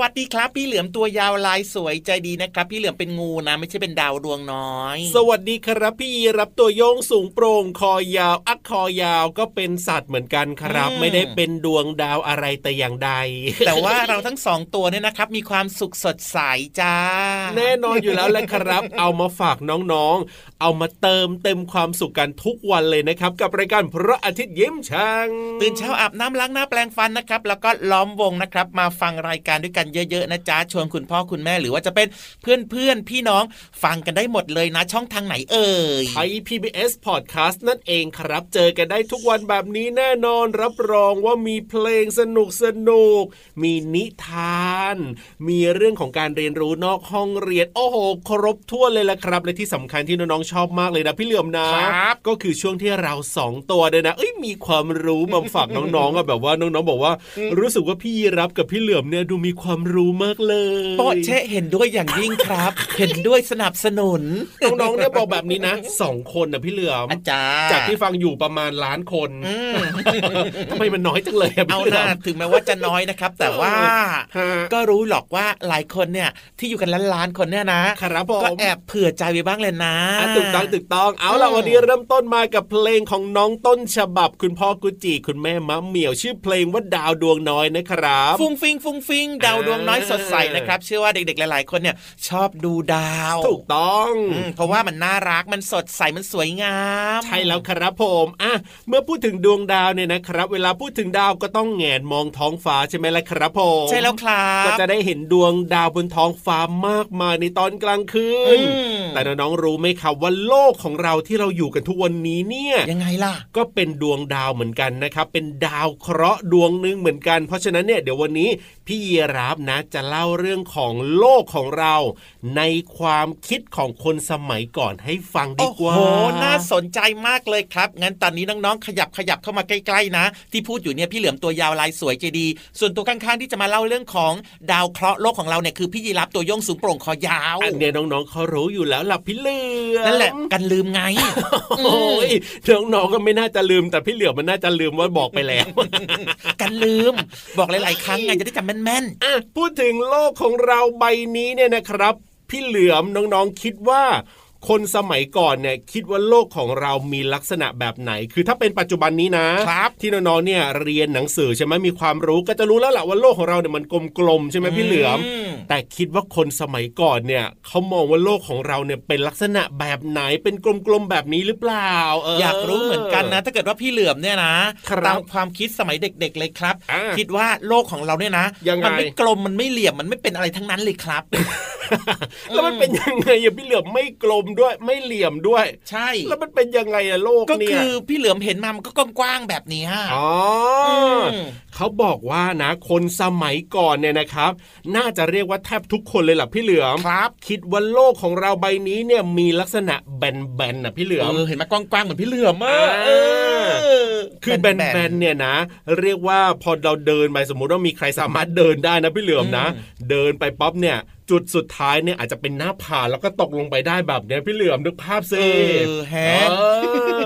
วัสดีครับ พี่เหลือมตัวยาวลายสวยใจดีนะครับ พี่เหลือมเป็นงูนะ ไม่ใช่เป็นดาวดวงน้อย สวัสดีครับ พี่รับตัวโยงสูงโปร่งคอยาว อักคอยาวก็เป็นสัตว์เหมือนกันครับ ไม่ได้เป็นดวงดาวอะไรแต่อย่างใด แต่ว่าเราทั้งสองตัวเนี่ยนะครับ มีความสุขสดใสจ้า แน่นอนอยู่แล้วแหละครับ เอามาฝากน้องๆ เอามาเติมเต็มความสุขกันทุกวันเลยนะครับ กับรายการพระอาทิตย์ยิ้มช่างตื่นเช้าอาบน้ำล้างหน้าแปลงฟันนะครับ แล้วก็ล้อมวงนะครับ มาฟังรายการด้วยกันเยอะๆนะจ๊ะชวนคุณพ่อคุณแม่หรือว่าจะเป็นเพื่อนๆพี่น้องฟังกันได้หมดเลยนะ ช่องทางไหนเอ่ยไทย PBS Podcast นั่นเองครับ เจอกันได้ทุกวันแบบนี้แน่นอนรับรองว่ามีเพลงสนุกสนุก มีนิทาน มีเรื่องของการเรียนรู้นอกห้องเรียน โอ้โห ครบถ้วนเลยละครับและที่สำคัญที่น้องๆชอบมากเลยนะพี่เหลือมนะครับก็คือช่วงที่เราสองตัวเนี่ยนะเอ้ยมีความรู้มาฝากน้องๆอะแบบว่าน้องๆบอกว่า รู้สึกว่าพี่ยีรับกับพี่เหลือมเนี่ยดูมีความรู้มากเลยโปะเชะเห็นด้วยอย่างยิ่งครับ เห็นด้วยสนับสนุน น้องๆเนี่ยบอกแบบนี้นะสองคนนะพี่เหลือมอาจารย์จากที่ฟังอยู่ประมาณล้านคนอืมทำไมมันน้อยจังเลยอะเอาพี่หน้าหลมถึงแม้ว่าจะน้อยนะครับ แต่ว่าฮะก็รู้หรอกว่าหลายคนเนี่ยที่อยู่กันล้านล้านๆคนเนี่ยนะครับผมก็แอบเผื่อใจไปบ้างเลยนะอะถูกต้องถูกต้องเอาล่ะอืมวันนี้เริ่มต้นมากับเพลงของน้องต้นฉบับ คุณพ่อกุจิคุณแม่มะเหมี่ยวชื่อเพลงว่าดาวดวงน้อยนะครับ ฟุ้งฟิงฟุ้งฟิงดาวดวงน้อยสดใสนะครับ เชื่อว่าเด็กๆ หลายๆ คนเนี่ยชอบดูดาว ถูกต้องอืมเพราะว่ามันน่ารักมันสดใสมันสวยงาม ใช่แล้วครับผมอะเมื่อพูดถึงดวงดาวเนี่ยนะครับ เวลาพูดถึงดาวก็ต้องแงนมองท้องฟ้าใช่ไหมล่ะครับผมใช่แล้วครับก็จะได้เห็นดวงดาวบนท้องฟ้ามากมายในตอนกลางคืนอืมแต่น้องๆรู้ไหมครับว่าโลกของเราที่เราอยู่กันทุกวันนี้เนี่ยยังไงล่ะ ก็เป็นดวงดาวเหมือนกันนะครับ เป็นดาวเคราะห์ดวงหนึ่งเหมือนกัน เพราะฉะนั้นเนี่ยเดี๋ยววันนี้พี่เยรับนะ จะเล่าเรื่องของโลกของเรา ในความคิดของคนสมัยก่อนให้ฟังดีโอ้กว่าโห น่าสนใจมากเลยครับ งั้นตอนนี้น้องๆ ขยับขยับเข้ามาใกล้ๆนะ ที่พูดอยู่เนี่ยพี่เหลือมตัวยาวลายสวยใจดี ส่วนตัวข้างๆที่จะมาเล่าเรื่องของดาวเคราะห์โลกของเราเนี่ยคือพี่ยีรับตัวโยงสูงโปร่งคอยาวอันเนี้ยน้องๆเขารู้อยู่แล้วล่ะพี่เหลือมนั่นแหละกันลืมไงโอ้ยน้องๆก็ไม่น่าจะลืมแต่พี่เหลือมมันน่าจะลืมว่าบอกไปแล้ว กันลืมบอกหลายๆครั้งไงจะได้จำแม่นอะพูดถึงโลกของเราใบนี้เนี่ยนะครับ พี่เหลือมน้องๆคิดว่า คนสมัยก่อนเนี่ยคิดว่าโลกของเรามีลักษณะแบบไหน คือถ้าเป็นปัจจุบันนี้นะครับที่น้องๆเนี่ยเรียนหนังสือใช่ไหมมีความรู้ก็จะรู้แล้วแหละว่าโลกของเราเนี่ยมันกลมๆใช่ไหมๆพี่เหลือมมแต่คิดว่าคนสมัยก่อนเนี่ยเขามองว่าโลกของเราเนี่ยเป็นลักษณะแบบไหนเป็นกลมๆแบบนี้หรือเปล่าเอยากรู้เหมือนกันนะ ถ้าเกิดว่าพี่เหลือมเนี่ยนะครับตามความคิดสมัยเด็ก ๆ เลยครับอ่าคิดว่าโลกของเราเนี่ยนะยังไงมัไม่กลมมันไม่เหลี่ยมมันไม่เป็นอะไรทั้งนั้นเลยครับแล้วมันเป็นยังไงอะพี่เหลือมไม่กลมด้วยไม่เหลี่ยมด้วย ใช่ แล้วมันเป็นยังไงอะโลกก็เนี่ยคือพี่เหลือมเห็นมามันก็กว้างๆแบบนี้ฮะอ๋ออมเขาบอกว่านะ คนสมัยก่อนเนี่ยนะครับ น่าจะเรียกว่าแทบทุกคนเลยล่ะพี่เหลือมครับ คิดว่าโลกของเราใบนี้เนี่ยมีลักษณะแบนๆนะพี่เหลือมเออเห็นไหมกว้างๆเหมือนพี่เหลือมอะอ่าเออคือแบนๆเนี่ยนะ เรียกว่าพอเราเดินไปสมมุติว่ามีใครสามารถเดินได้นะพี่เหลือมนะ เดินไปป๊อปเนี่ยจุดสุดท้ายเนี่ยอาจจะเป็นหน้าผาแล้วก็ตกลงไปได้แบบเนี้ยพี่เหลือมนึกภาพเอสิอแฮะเอ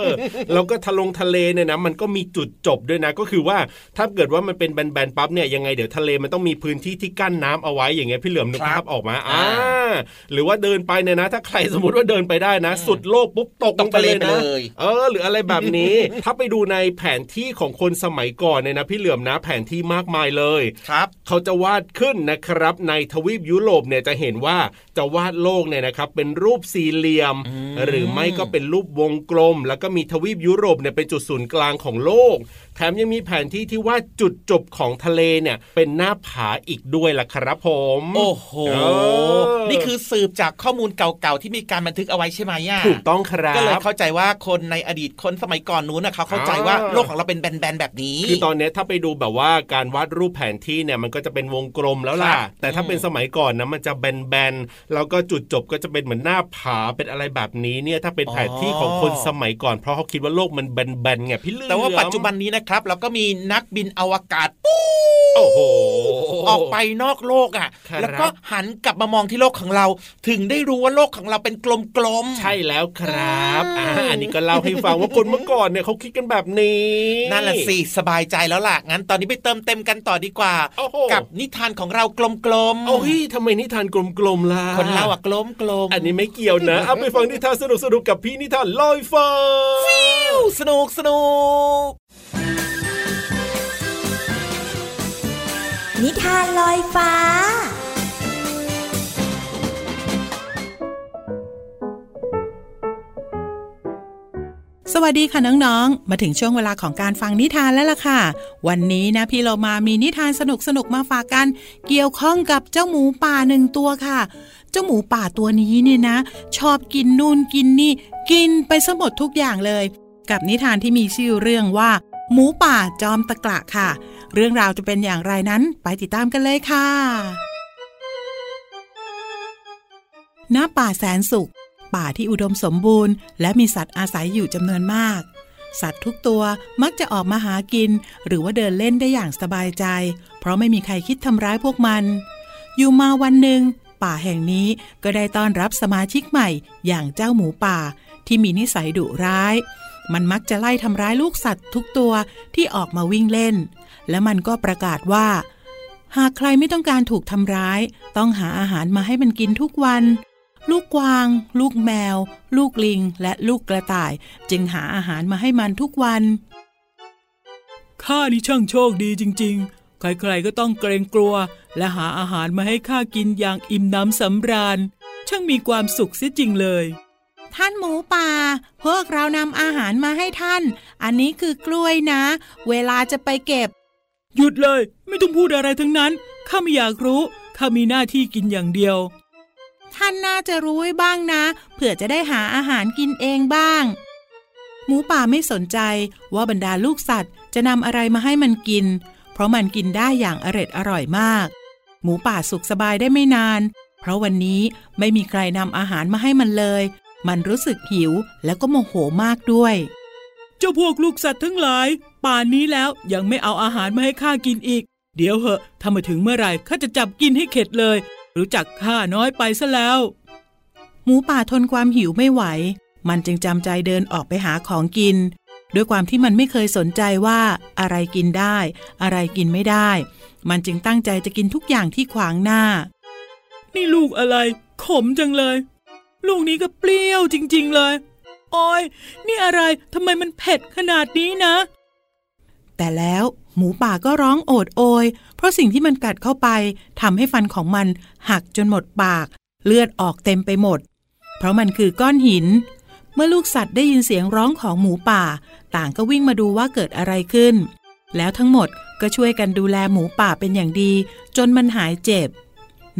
อแล้วก็ทะลงทะเลเนี่ยนะมันก็มีจุดจบด้วยนะก็คือว่าถ้าเกิดว่ามันเป็นแบนๆปั๊บเนี่ยยังไงเดี๋ยวทะเลมันต้องมีพื้นที่ที่กั้นน้ำเอาไว้อย่างเงี้ยพี่เหลือมนึกครับภาพออกมาอ่าอ่าหรือว่าเดินไปเนี่ยนะ ถ้าใครสมมติว่าเดินไปได้นะ สุดโลกปุ๊บตกลงไปเลยตกทะเลไปนะเลยเออ หรืออะไรแบบนี้ ถ้าไปดูในแผนที่ของคนสมัยก่อนเนี่ยนะพี่เหลือมนะ แผนที่มากมายเลยครับ เขาจะวาดขึ้นนะครับในทวีปยุโรปเนี่ยจะเห็นว่าจะวาดโลกเนี่ยนะครับเป็นรูปสี่เหลี่ยมอืมหรือไม่ก็เป็นรูปวงกลม แล้วก็มีทวีปยุโรปเนี่ยเป็นจุดศูนย์กลางของโลก แถมยังมีแผนที่ที่วาดจุดจบของทะเลเนี่ยเป็นหน้าผาอีกด้วยล่ะครับผม โอ้โหเออนี่คือสืบจากข้อมูลเก่าๆ ที่มีการบันทึกเอาไว้ใช่ไหมย่าถูกต้องครับ ก็เลยเข้าใจว่าคนในอดีตคนสมัยก่อนนู้นนะเขาเข้าใจว่าอ่าโลกของเราเป็นแบนๆแบบนี้ คือตอนเนี้ยถ้าไปดูแบบว่าการวาดรูปแผนที่เนี่ยมันก็จะเป็นวงกลมแล้วล่ะครับแต่ถ้าอืมเป็นสมัยก่อนนะมันจะแบนๆแล้วก็จุดจบก็จะเป็นเหมือนหน้าผาเป็นอะไรแบบนี้เนี่ยถ้าเป็นแผนที่ของคนสมัยก่อนเพราะเขาคิดว่าโลกมันแบนๆไงพี่เลือมแต่ว่าปัจจุบันนี้นะครับเราก็มีนักบินอวกาศปุ๊บโอ้โหออกไปนอกโลกอะครับแล้วก็หันกลับมามองที่โลกของเรา ถึงได้รู้ว่าโลกของเราเป็นกลมๆ ใช่แล้วครับอือ่ามอันนี้ก็เล่าให้ฟังว่าคนเมื่อก่อนเนี่ยเขาคิดกันแบบนี้ นั่นแหละสิสบายใจแล้วล่ะ งั้นตอนนี้ไปเติมเต็มกันต่อดีกว่าโอ้โหกับนิทานของเรากลมๆ โอ้ยทำไมนิทานกลมๆล่ะ คนเล่าอะกลมๆ อันนี้ไม่เกี่ยวนะ เอาไปฟังนิทานสนุกๆกับพี่นิทานลอยฟ้าสนุกสนุก นิทานลอยฟ้า สวัสดีค่ะน้องๆ มาถึงช่วงเวลาของการฟังนิทานแล้วล่ะค่ะ วันนี้นะพี่เรามามีนิทานสนุกๆมาฝากกัน เกี่ยวข้องกับเจ้าหมูป่าหนึ่งตัวค่ะ เจ้าหมูป่าตัวนี้เนี่ยนะ ชอบกินนู่นกินนี่ กินไปซะหมดทุกอย่างเลย กับนิทานที่มีชื่อเรื่องว่า หมูป่าจอมตะกละค่ะ เรื่องราวจะเป็นอย่างไรนั้นไปติดตามกันเลยค่ะ ณ ป่าแสนสุข ป่าที่อุดมสมบูรณ์ และมีสัตว์อาศัยอยู่จำนวนมาก สัตว์ทุกตัวมักจะออกมาหากิน หรือว่าเดินเล่นได้อย่างสบายใจ เพราะไม่มีใครคิดทำร้ายพวกมัน อยู่มาวันหนึ่งป่าแห่งนี้ก็ได้ต้อนรับสมาชิกใหม่ อย่างเจ้าหมูป่าที่มีนิสัยดุร้าย มันมักจะไล่ทำร้ายลูกสัตว์ทุกตัวที่ออกมาวิ่งเล่น และมันก็ประกาศว่า หากใครไม่ต้องการถูกทำร้าย ต้องหาอาหารมาให้มันกินทุกวัน ลูกกวาง ลูกแมว ลูกลิง และลูกกระต่าย จึงหาอาหารมาให้มันทุกวันข้านี่ช่างโชคดีจริง ๆ ใครๆก็ต้องเกรงกลัว และหาอาหารมาให้ข้ากินอย่างอิ่มน้ำสำราญ ช่างมีความสุขเสียจริงเลยท่านหมูป่า พวกเรานำอาหารมาให้ท่าน อันนี้คือกล้วยนะ เวลาจะไปเก็บ หยุดเลย ไม่ต้องพูดอะไรทั้งนั้น ข้าไม่อยากรู้ข้ามีหน้าที่กินอย่างเดียว ท่านน่าจะรู้ไว้บ้างนะ เผื่อจะได้หาอาหารกินเองบ้าง หมูป่าไม่สนใจว่าบรรดาลูกสัตว์ จะนำอะไรมาให้มันกิน เพราะมันกินได้อย่างอร็ดอร่อยมาก หมูป่าสุขสบายได้ไม่นาน เพราะวันนี้ไม่มีใครนำอาหารมาให้มันเลย มันรู้สึกหิวแล้วก็โมโหมากด้วย เจ้าพวกลูกสัตว์ทั้งหลาย ป่านนี้แล้วยังไม่เอาอาหารมาให้ข้ากินอีก เดี๋ยวเหอะถ้ามาถึงเมื่อไหร่ข้าจะจับกินให้เข็ดเลย รู้จักข้าน้อยไปซะแล้ว หมูป่าทนความหิวไม่ไหว มันจึงจำใจเดินออกไปหาของกิน ด้วยความที่มันไม่เคยสนใจว่าอะไรกินได้ อะไรกินไม่ได้ มันจึงตั้งใจจะกินทุกอย่างที่ขวางหน้า นี่ลูกอะไร ขมจังเลย ลูกนี้ก็เปรี้ยวจริง ๆ เลย โอ้ยนี่อะไรทำไมมันเผ็ดขนาดนี้นะ แต่แล้วหมูป่าก็ร้องโอดโอย เพราะสิ่งที่มันกัดเข้าไปทำให้ฟันของมันหักจนหมดปาก เลือดออกเต็มไปหมด เพราะมันคือก้อนหิน เมื่อลูกสัตว์ได้ยินเสียงร้องของหมูป่า ต่างก็วิ่งมาดูว่าเกิดอะไรขึ้น แล้วทั้งหมดก็ช่วยกันดูแลหมูป่าเป็นอย่างดี จนมันหายเจ็บ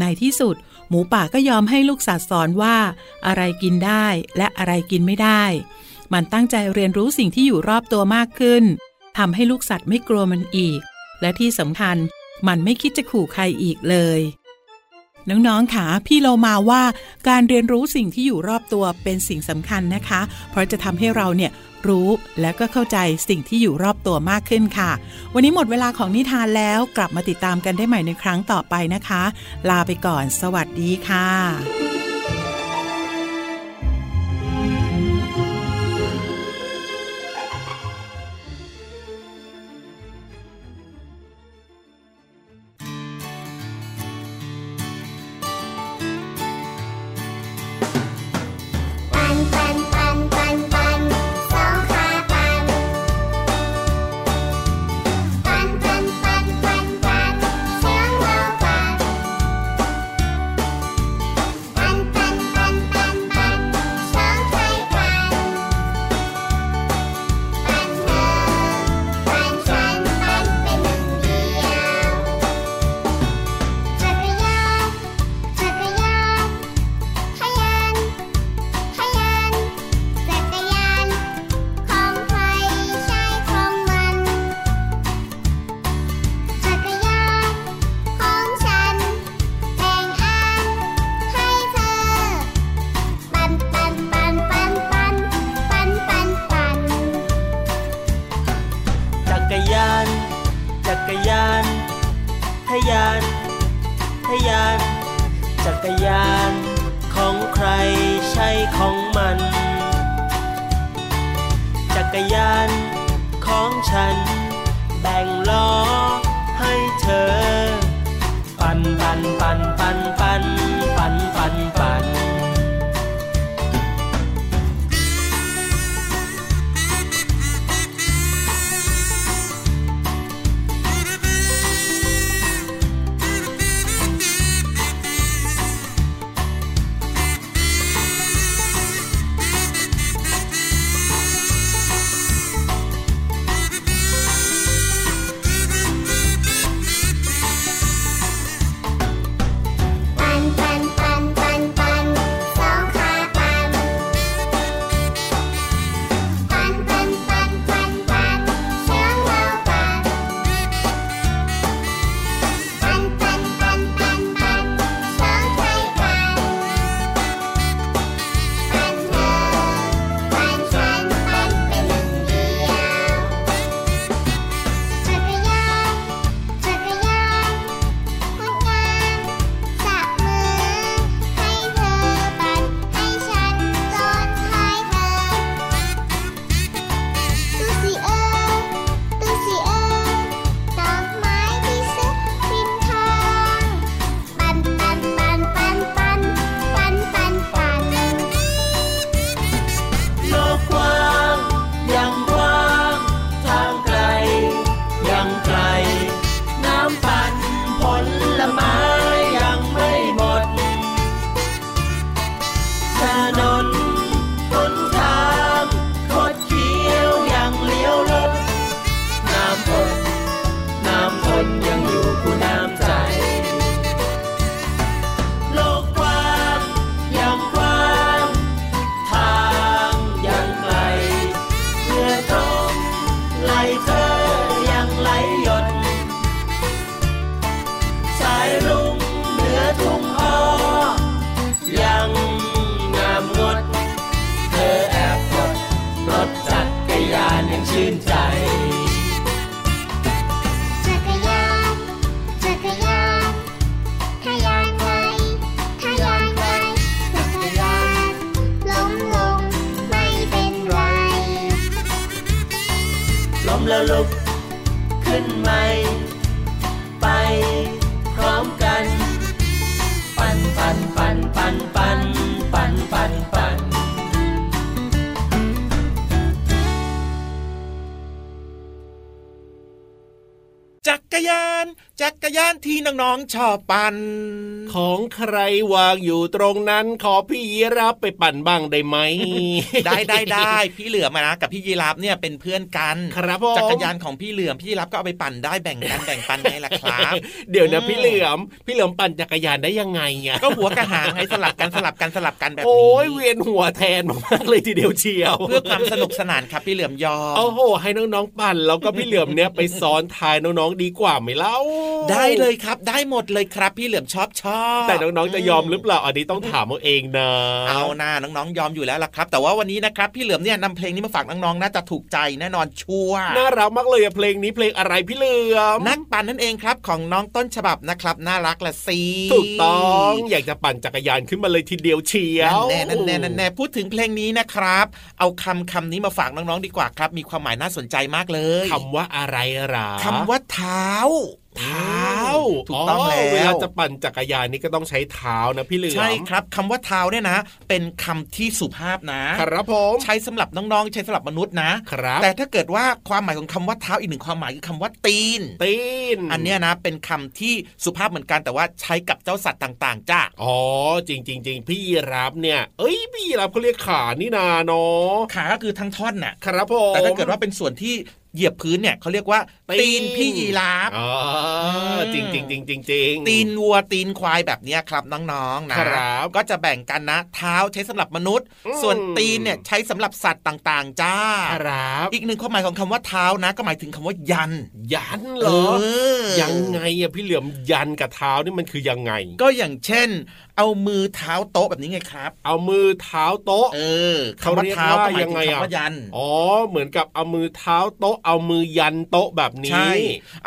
ในที่สุด หมูป่าก็ยอมให้ลูกสัตว์สอนว่า อะไรกินได้และอะไรกินไม่ได้ มันตั้งใจเรียนรู้สิ่งที่อยู่รอบตัวมากขึ้นทำให้ลูกสัตว์ไม่กลัวมันอีก และที่สำคัญมันไม่คิดจะขู่ใครอีกเลยน้องๆค่ะพี่เรามาว่าการเรียนรู้สิ่งที่อยู่รอบตัวเป็นสิ่งสำคัญนะคะ เพราะจะทำให้เราเนี่ย รู้และก็เข้าใจสิ่งที่อยู่รอบตัวมากขึ้นค่ะ วันนี้หมดเวลาของนิทานแล้วกลับมาติดตามกันได้ใหม่ในครั้งต่อไปนะคะ ลาไปก่อน สวัสดีค่ะ จักรยานที่น้องๆชอบปั่นของใครวางอยู่ตรงนั้น ขอพี่ยีรับไปปั่นบ้างได้ไหม ได้ได้ได้พี่เหลือมอะนะกับพี่ยีราฟเนี่ยเป็นเพื่อนกันครับผมจักรยานของพี่เหลือมพี่ยีราฟก็เอาไปปั่นได้แบ่งกันแบ่งปันไงล่ะครับ เดี๋ยวนะอืมพี่เหลือมพี่เหลือมปั่นจักรยานได้ยังไงอะก็หัวกระหางไงสลับกันสลับกันสลับกันแบบนี้โอ้ยเวียนหัวแทนมากๆเลยทีเดียวเชียว เพื่อความสนุกสนานครับพี่เหลือมยอมโอ้โหให้น้องๆปั่นแล้วก็พี่เหลือมเนี่ยไปซ้อนท้ายน้องๆดีกว่าไหมเล่าได้เลยครับ ได้หมดเลยครับ พี่เหลือมชอบชอบแต่น้องๆจะยอมหรือเปล่าอันนี้ต้องถามเอาเองนะเอาหน้าน้องๆยอมอยู่แล้วล่ะครับ แต่ว่าวันนี้นะครับพี่เหลือมเนี่ยนำเพลงนี้มาฝากน้องๆน่าจะถูกใจแน่นอนชัวร์น่ารักมากเลยอะเพลงนี้เพลงอะไรพี่เหลือมนักปั่นนั่นเองครับ ของน้องต้นฉบับนะครับน่ารักละสิถูกต้องอยากจะปั่นจักรยานขึ้นมาเลยทีเดียวเชียวนั่นแน่นั่นแน่นั่นแน่พูดถึงเพลงนี้นะครับ เอาคำคำนี้มาฝากน้องๆดีกว่าครับ มีความหมายน่าสนใจมากเลยคำว่าอะไรหราคำว่าเท้าเท้าถูกต้องแล้วเวลาจะปั่นจักรยานนี่ก็ต้องใช้เท้านะพี่เหลือมใช่ครับคำว่าเท้าเนี่ยนะ เป็นคำที่สุภาพนะ ครับผมใช้สำหรับน้องๆใช้สำหรับมนุษย์นะครับ แต่ถ้าเกิดว่าความหมายของคำว่าเท้าอีกหนึ่งความหมายคือคำว่าตีน ตีน อันเนี้ยนะ เป็นคำที่สุภาพเหมือนกันแต่ว่าใช้กับเจ้าสัตว์ต่าง ๆ จ้าอ๋อจริงจริงจริงพี่รับเนี่ยเอ้ยพี่รับเขาเรียกขานี่นาเนาะขาก็คือทั้งท่อนน่ะครับผมแต่ถ้าเกิดว่าเป็นส่วนที่เหยียบพื้นเนี่ยเขาเรียกว่า ตีนพี่ยีราฟอ๋อจริงจริงจริงจริงจริงตีนวัวตีนควายแบบเนี้ยครับน้องๆนะครับก็จะแบ่งกันนะ เท้าใช้สำหรับมนุษย์อืมส่วนตีนเนี่ยใช้สำหรับสัตว์ต่างๆ จ้าครับอีกหนึ่งความหมายของคำว่าเท้านะ ก็หมายถึงคำว่ายัน ยันเหรอเออยังไงอะพี่เหลือมยันกับเท้านี่มันคือยังไง ก็อย่างเช่น เอามือเท้าโต๊ะแบบนี้ไงครับ เอามือเท้าโต๊ะ เออเขาคำว่าเรียกเท้าว่าก็หมายยังถึงไงอะคำว่ายันอ๋อเหมือนกับเอามือเท้าโต๊ะเอามือยันโต๊ะแบบนี้ใช่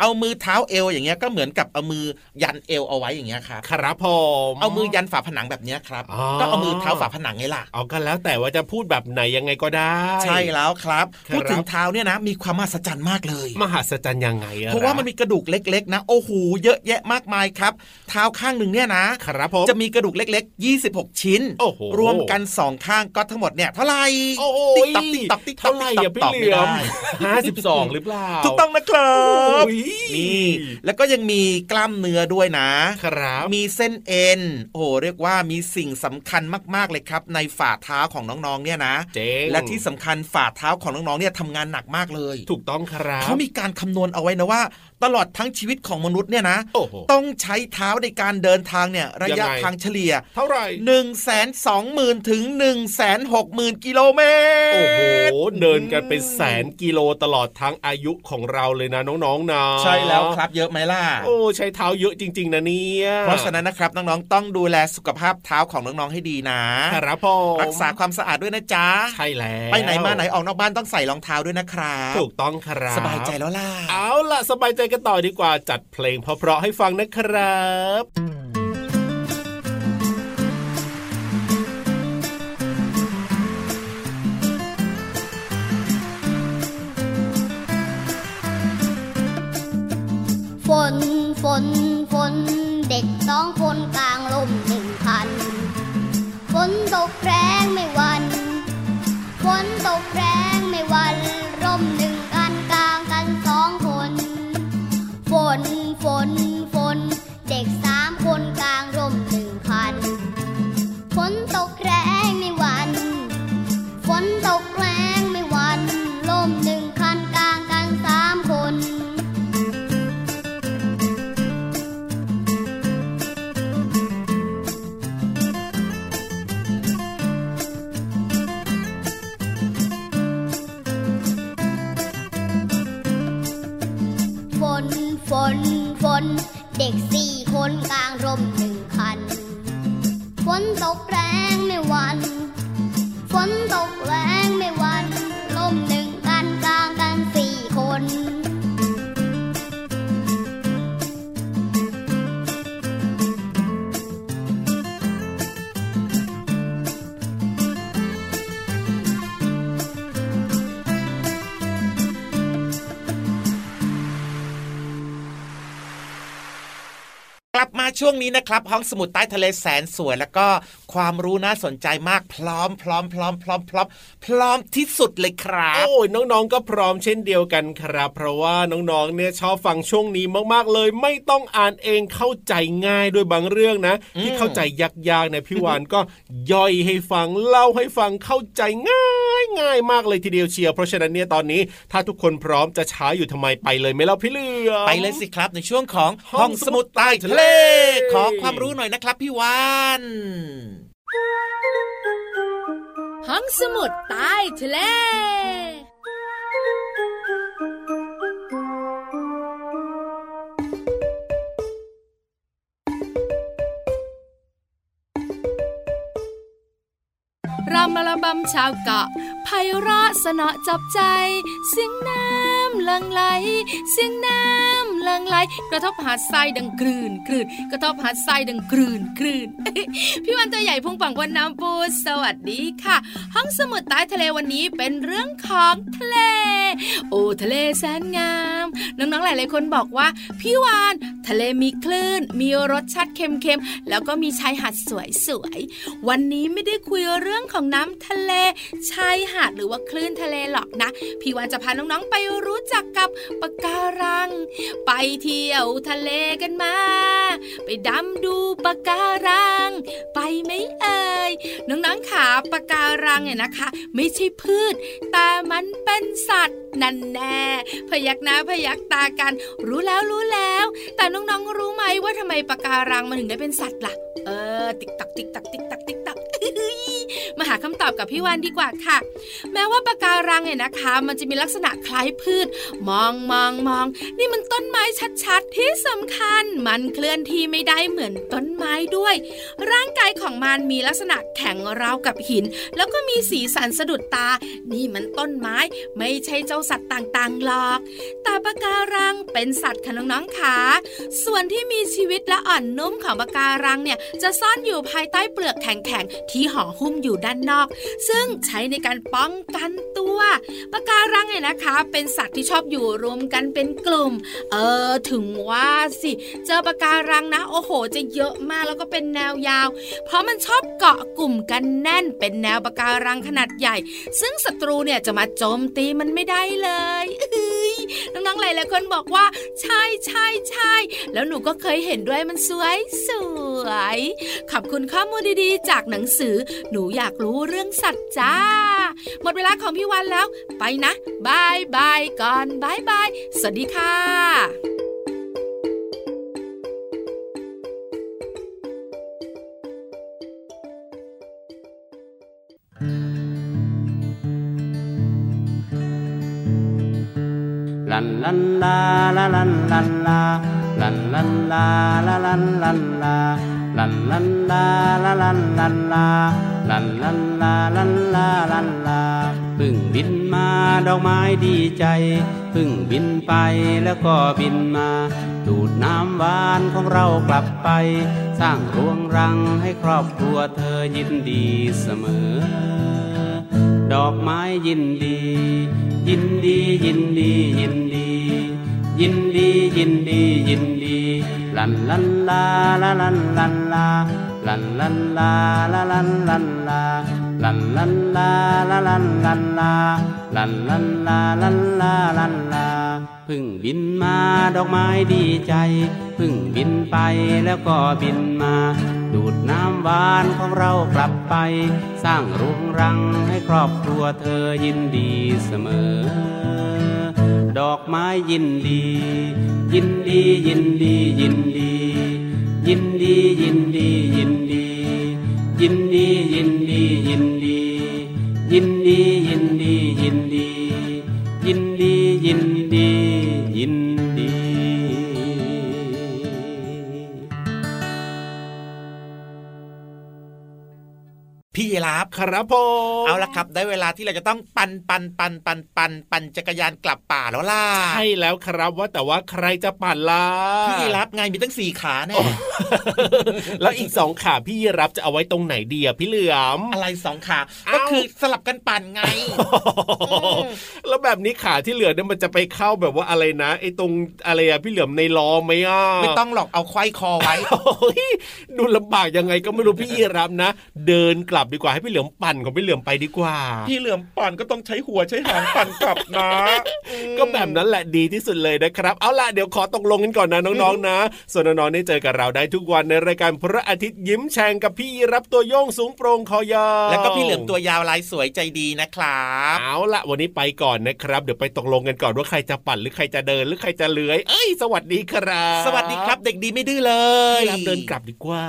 เอามือเท้าเอวอย่างเงี้ยก็เหมือนกับเอามือยันเอวเอาไว้อย่างเงี้ยครับครับผมเอามือยันฝาผนังแบบเนี้ยครับอ๋อก็เอามือเท้าฝาผนังไงล่ะเอากันแล้วแต่ว่าจะพูดแบบไหนยังไงก็ได้ ใช่แล้วครับครับพูดถึงเท้าเนี่ยนะ มีความมหัศจรรย์มากเลย มหัศจรรย์ยังไงอะเพราะว่ามันมีกระดูกเล็ก ๆ นะโอ้โหเยอะแยะมากมายครับเท้าข้างหนึ่งเนี่ยนะครับผมจะมีกระดูกเล็ก ๆ 26 ชิ้นโอ้โหรวมกันสองข้างก็ทั้งหมดเนี่ยเท่าไหร่โอ้โหติ๊กต๊อกติ๊กต๊อกติ๊กต๊อกเท่าไหร่อะพี่ตอบเหไม่ลือมได้ห้าสิบสองหรือเปล่าถูกต้องนะครับโอ้ยนี่แล้วก็ยังมีกล้ามเนื้อด้วยนะครับ มีเส้นเอ็นโอ้โหเรียกว่ามีสิ่งสำคัญมากๆเลยครับ ในฝ่าเท้าของน้องๆเนี่ยนะเจ๋งและที่สำคัญฝ่าเท้าของน้องๆเนี่ยทำงานหนักมากเลย ถูกต้องครับเขามีการคำนวณเอาไว้นะว่า ตลอดทั้งชีวิตของมนุษย์เนี่ยนะโอ้โหต้องใช้เท้าในการเดินทางเนี่ยระยะยังไงทางเฉลี่ย เท่าไหร่1 2 0 0 0 0ถึง1 6 0 0 0 0กิโลเมตร โอ้โห เดินกันเป็นแสนกิโลตลอดทั้งอายุของเราเลยนะน้องๆนะใช่แล้วครับเยอะไหมล่ะ โอ้ใช้เท้าเยอะจริง ๆ นะเนี่ยเพราะฉะนั้นนะครับน้องๆต้องดูแลสุขภาพเท้าของน้องๆให้ดีนะครับผมรักษาความสะอาดด้วยนะจ๊ะใช่แล้วไปไหนมาไหนออกนอกบ้านต้องใส่รองเท้าด้วยนะครับถูกต้องครับสบายใจแล้วล่ะเอาล่ะสบายใจกันต่อดีกว่าจัดเพลงเพราะๆให้ฟังนะครับฝนฝนฝนเด็กสองคนกลาง ฝนฝน เด็กสี่คนกลางร่มหนึ่งคัน ฝนตกแรงไม่หวัน ฝนตกแรงไม่หวัน ช่วงนี้นะครับห้องสมุดใต้ทะเลแสนสวย แล้วก็ความรู้น่าสนใจมากพร้อมพร้อมพร้อมพร้อมพร้อมพร้อมที่สุดเลยครับ โอ้ยน้องๆก็พร้อมเช่นเดียวกันครับ เพราะว่าน้องๆเนี่ยชอบฟังช่วงนี้มากๆเลย ไม่ต้องอ่านเองเข้าใจง่ายด้วยบางเรื่องนะ ที่เข้าใจยากๆเนี่ยพี่วานก็ย่อยให้ฟังเล่าให้ฟังเข้าใจง่าย ง่ายมากเลยทีเดียวเชียวเพราะฉะนั้นเนี่ยตอนนี้ถ้าทุกคนพร้อมจะช้าอยู่ทำไมไปเลยไหม่เล่าพี่เหลือมไปเลยสิครับในช่วงของห้องสมุดใต้ทะเล ขอความรู้หน่อยนะครับพี่วานห้องสมุดใต้ทะเล รำมาละบำชาวเกาะไพเราะสนอจับใจ เสียงน้ำลังไหล เสียงน้ำลังไหล กระทบหาดทรายดังกลืนกลืนกระทบหาดทรายดังกลืนกลืนพี่วันตัวใหญ่พุงป่องวันน้ำปูสวัสดีค่ะ ห้องสมุดใต้ทะเลวันนี้เป็นเรื่องของทะเล โอ้ทะเลแสนงาม น้องๆหลายๆคนบอกว่าพี่วานทะเลมีคลื่น มีรสชาติเค็มๆ แล้วก็มีชายหาดสวยๆ วันนี้ไม่ได้คุยเรื่องของน้ำทะเล ชายหาดหรือว่าคลื่นทะเลหรอกนะ พี่วานจะพาน้องๆไปรู้จักกับปะการัง ไปเที่ยวทะเลกันมา ไปดำดูปะการัง ไปไหมเอ่ยน้องๆขาปะการังเนี่ยนะคะ ไม่ใช่พืช แต่มันเป็นสัตว์นั่นแน่พยักหน้าพยักตากัน รู้แล้วรู้แล้ว แต่น้องๆรู้ไหมว่าทำไมปะการังมันถึงได้เป็นสัตว์ล่ะ เออ ติ๊กตักติ๊กตักติ๊กตักติ๊กตักมาหาคำตอบกับพี่วันดีกว่าค่ะ แม้ว่าปะการังเนี่ยนะคะ มันจะมีลักษณะคล้ายพืช มองมองมอง นี่มันต้นไม้ชัดๆ ที่สำคัญ มันเคลื่อนที่ไม่ได้เหมือนต้นไม้ด้วย ร่างกายของมันมีลักษณะแข็งราวกับหิน แล้วก็มีสีสันสะดุดตา นี่มันต้นไม้ไม่ใช่เจ้าสัตว์ต่างๆหรอกแต่ปะการังเป็นสัตว์ค่ะน้องๆขาส่วนที่มีชีวิตและอ่อนนุ่มของปะการังเนี่ยจะซ่อนอยู่ภายใต้เปลือกแข็งๆที่ห่อหุ้มอยู่ด้านนอก ซึ่งใช้ในการป้องกันตัวปะการังเนี่ยนะคะ เป็นสัตว์ที่ชอบอยู่รวมกันเป็นกลุ่ม เออถึงว่าสิ เจอปะการังนะ โอ้โห จะเยอะมากแล้วก็เป็นแนวยาว เพราะมันชอบเกาะกลุ่มกันแน่น เป็นแนวปะการังขนาดใหญ่ ซึ่งศัตรูเนี่ยจะมาโจมตีมันไม่ได้เลยเอ้ยน้องๆหลายๆคนบอกว่า ใช่ใช่ใช่แล้วหนูก็เคยเห็นด้วยมันสวยสวยขอบคุณข้อมูลดีๆ จากหนังสือหนูอยากรู้เรื่องสัตว์จ้า หมดเวลาของพี่วันแล้ว ไปนะบายบายก่อนบายบาย สวัสดีค่ะลันลันลาลาลันลันลาลันลันลาลาลันลันลาลันลันลาลาลันลันลา ลันลันลาลันลาลันลาพึ่งบินมาดอกไม้ดีใจ พึ่งบินไปแล้วก็บินมา ดูดน้ำหวานของเรากลับไป สร้างรวงรังให้ครอบครัวเธอยินดีเสมอ ดอกไม้ยินดี ยินดียินดียินดี ยินดียินดียินดีลันลันลาลาลันลันลาลันลันลาลาลันลัน ลันลันลาลาลันลันลาลันลันลาลันลาลันลาพึ่งบินมาดอกไม้ดีใจพึ่งบินไปแล้วก็บินมา ดูดน้ำหวานของเรากลับไป สร้างรุงรังให้ครอบครัวเธอยินดีเสมอ ดอกไม้ยินดี ยินดียินดียินดี ยินดียินดียินดี ยินดียินดียินดี ยินดียินดียินดี ยินดียินดียิน ดีพี่รับครับผมเอาละครับ ได้เวลาที่เราจะต้องปันปันปันปันปันปันจักรยานกลับป่าแล้วล่ะใช่แล้วครับว่าแต่ว่าใครจะปั่นล่ะพี่ยีรับไงมีตั้งสี่ขาแน่แล้วอีกสองขาพี่ยีรับจะเอาไว้ตรงไหนดีอะพี่เหลือมอะไรสองขาเอ้าก็คือสลับกันปั่นไงมแล้วแบบนี้ขาที่เหลือเนี่ยมันจะไปเข้าแบบว่าอะไรนะไอ้ตรงอะไรอะพี่เหลือมในล้อไหมอะไม่ต้องหรอกเอาควายคอไว้โอ้ยดูลำบากยังไงก็ไม่รู้พี่ยีรับนะ เดินกลับดีกว่าให้พี่เหลือมปั่นของพี่เหลือมไปดีกว่า พี่เหลือมปั่นก็ต้องใช้หัวใช้หางปั่นกลับนะ ก็แบบนั้นแหละดีที่สุดเลยนะครับ เอาล่ะเดี๋ยวขอตกลงกันก่อนนะน้องๆนะส่วนน้องๆได้เจอกับเราได้ทุกวันในรายการพระอาทิตย์ยิ้มแฉ่งกับพี่ยีรับตัวโยงสูงโปร่งคอยาวแล้วก็พี่เหลือมตัวยาวลายสวยใจดีนะครับเอาล่ะวันนี้ไปก่อนนะครับ เดี๋ยวไปตกลงกันก่อนว่าใครจะปั่นหรือใครจะเดินหรือใครจะเลื้อย เอ้ย สวัสดีครับ สวัสดีครับ เด็กดีไม่ดื้อเลยพี่รับเดินกลับดีกว่า